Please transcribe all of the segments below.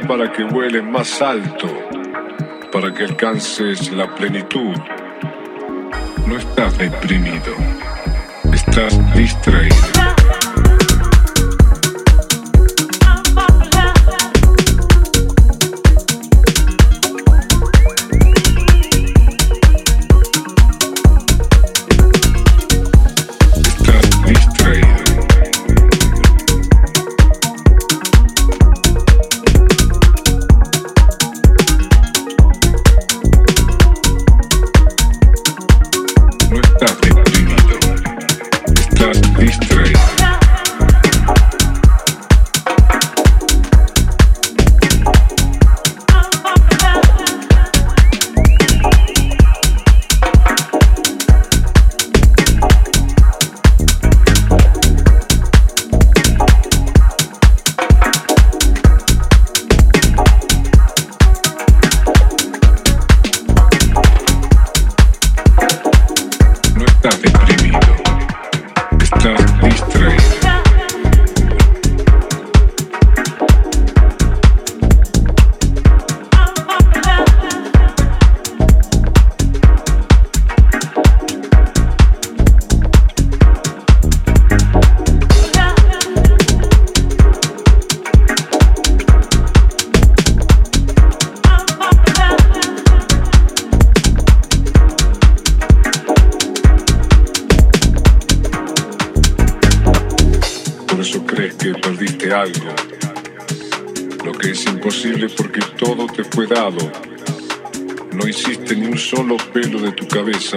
Para que vueles más alto, para que alcances la plenitud. No estás deprimido, estás distraído.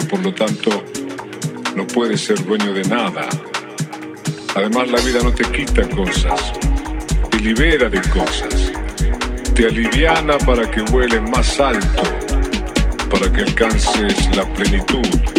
Por lo tanto no puedes ser dueño de nada. Además la vida no te quita cosas, te libera de cosas, te aliviana para que vueles más alto, para que alcances la plenitud.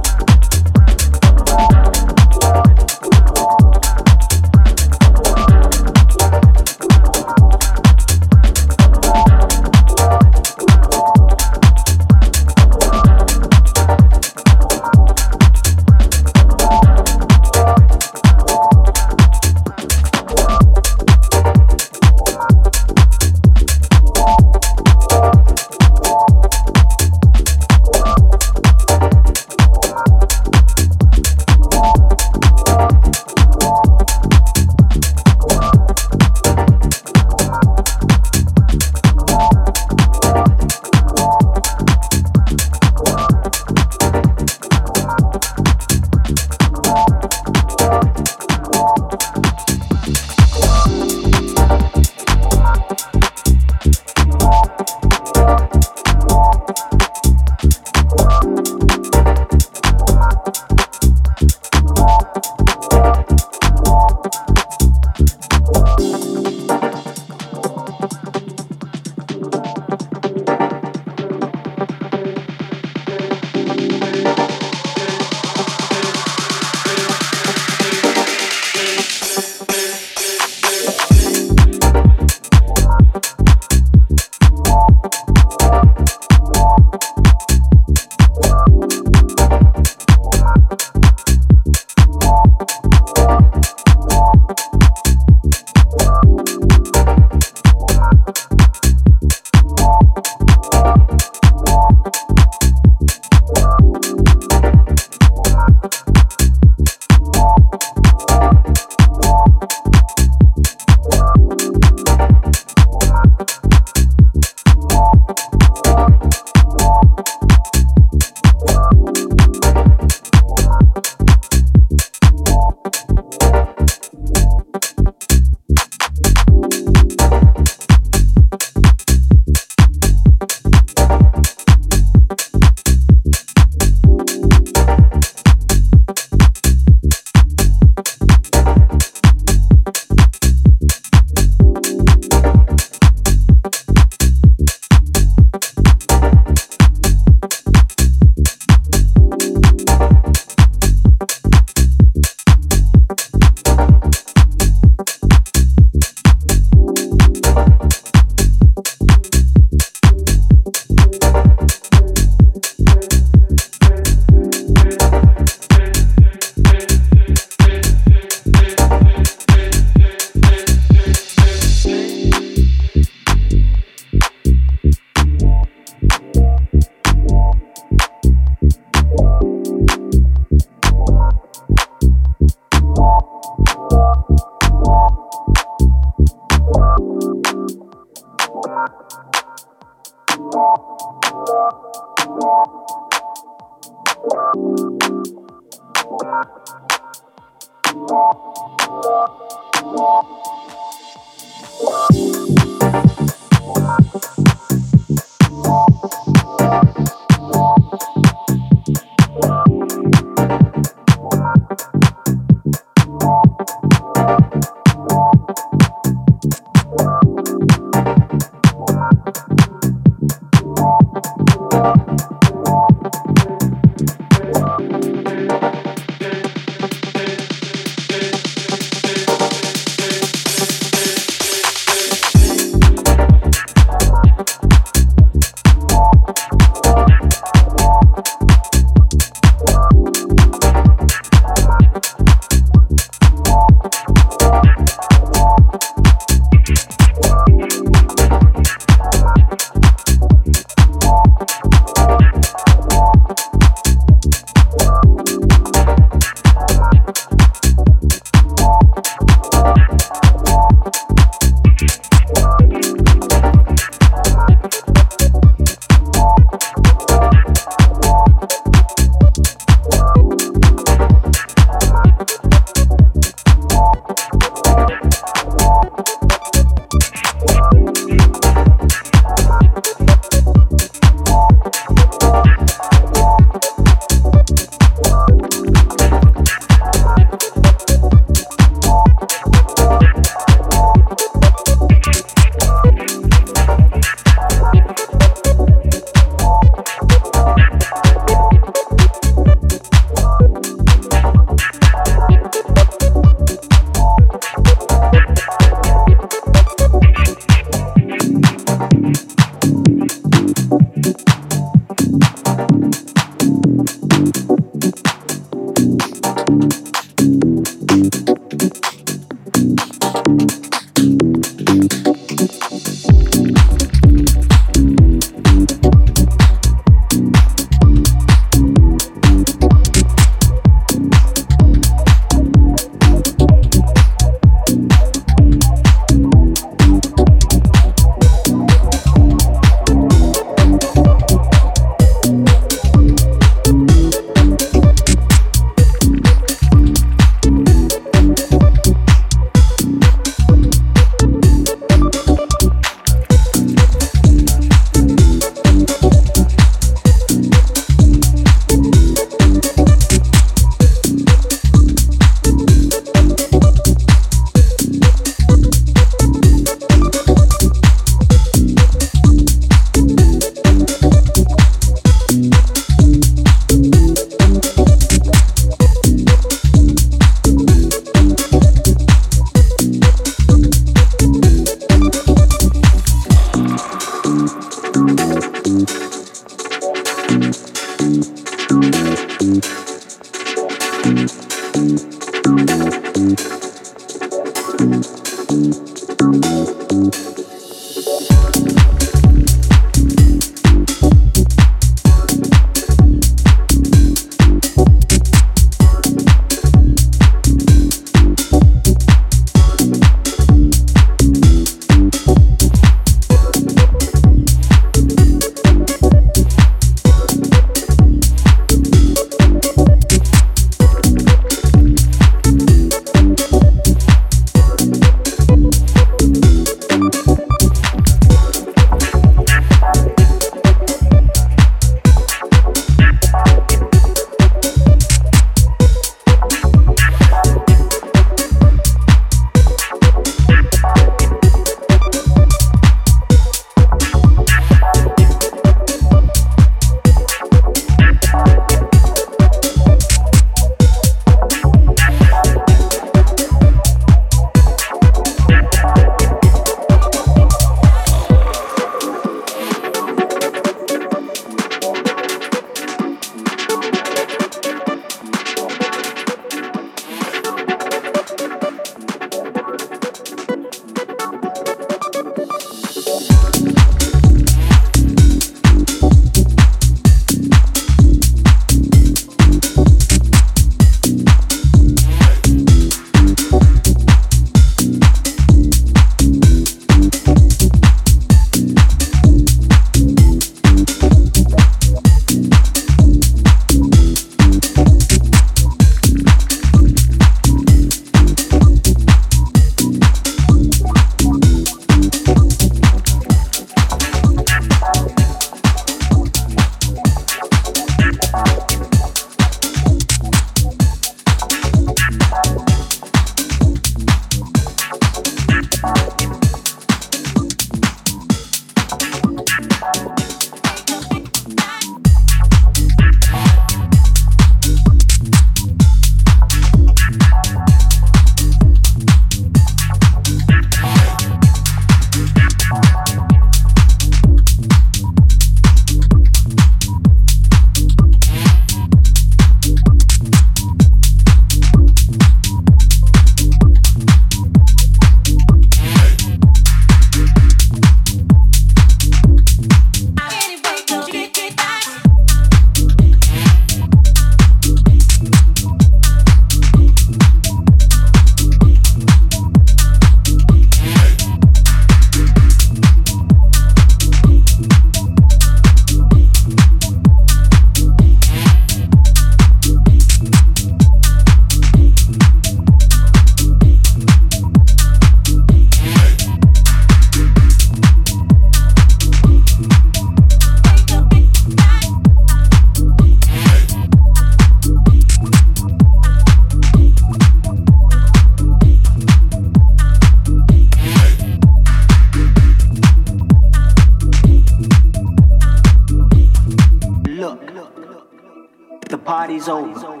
Over.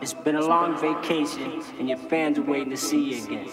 It's been a long vacation, and your fans are waiting to see you again.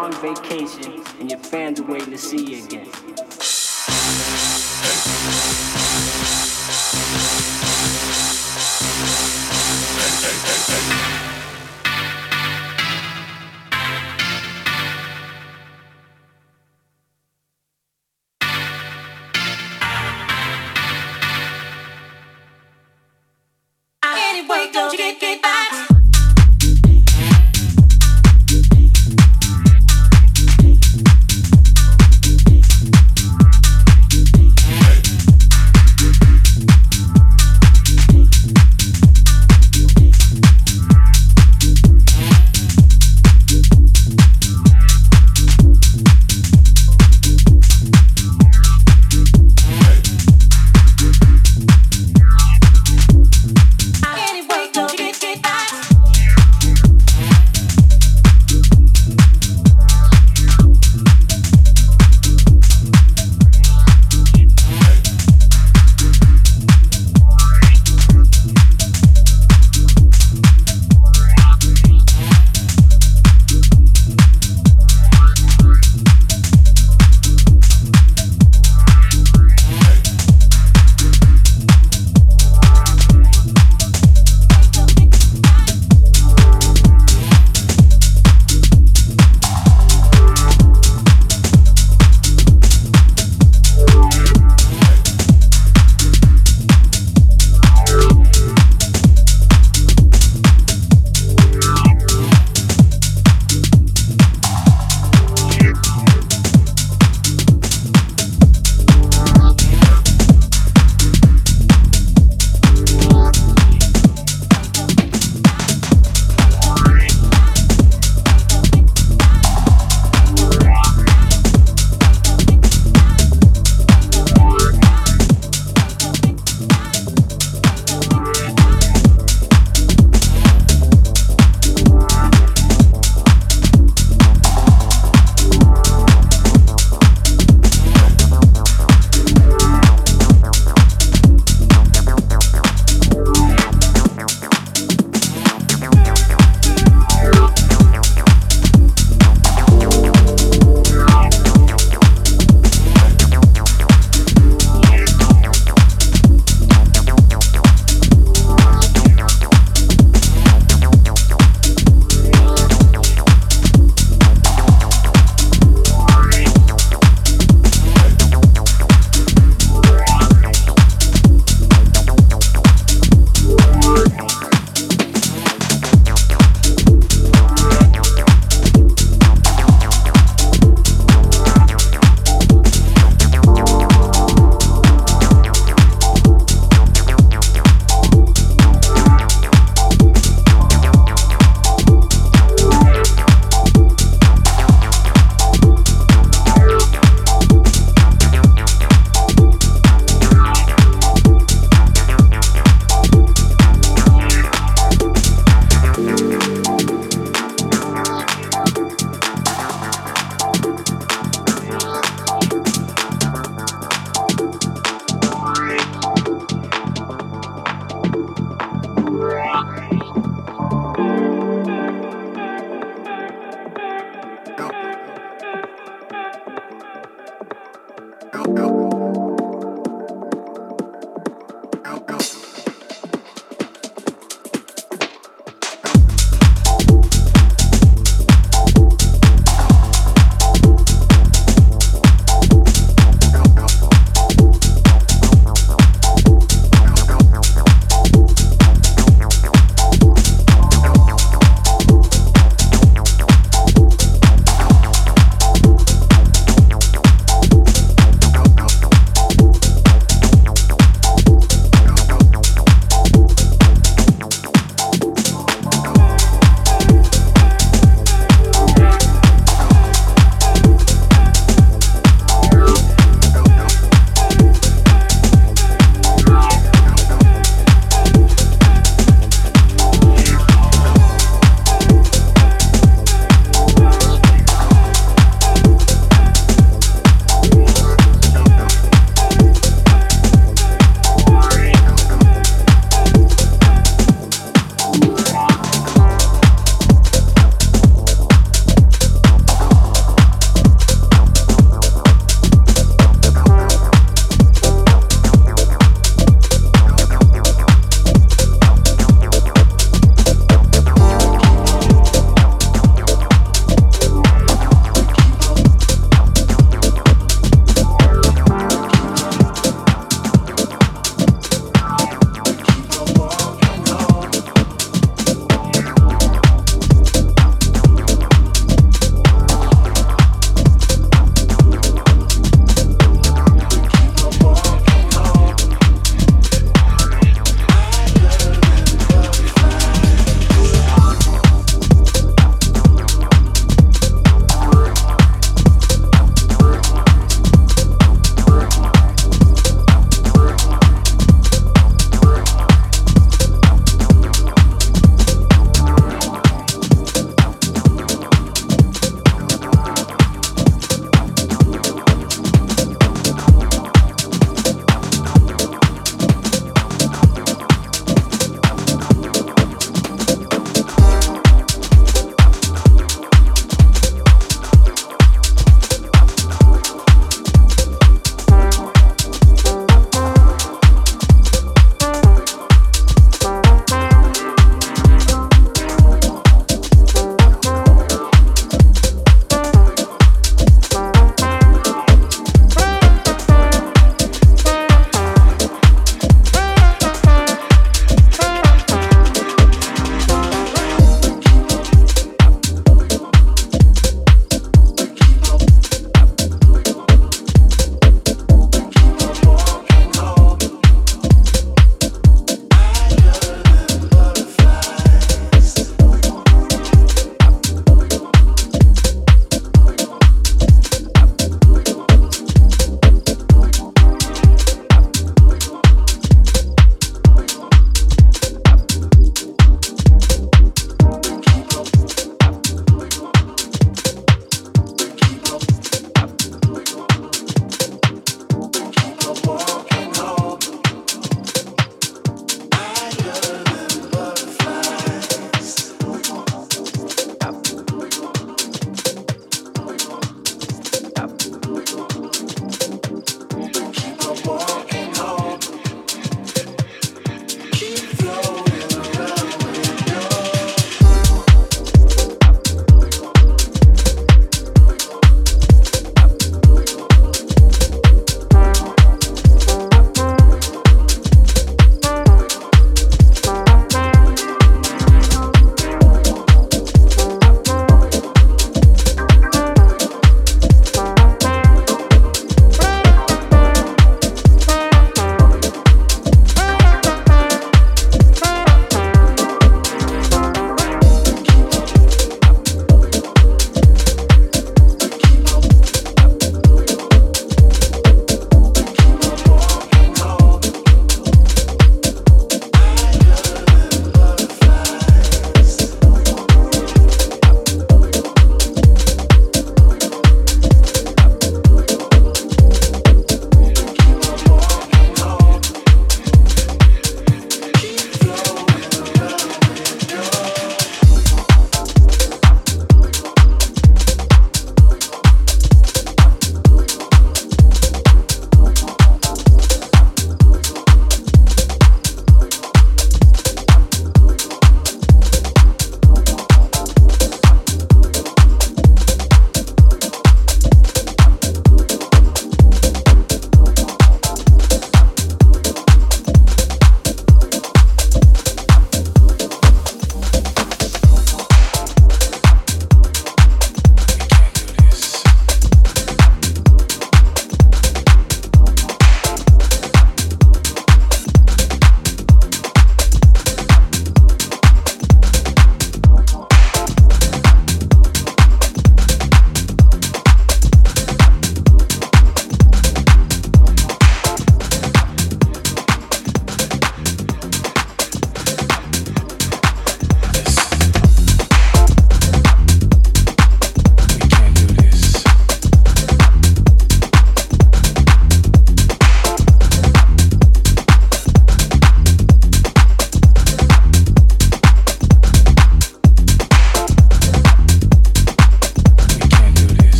long vacation and your fans are waiting to see you again.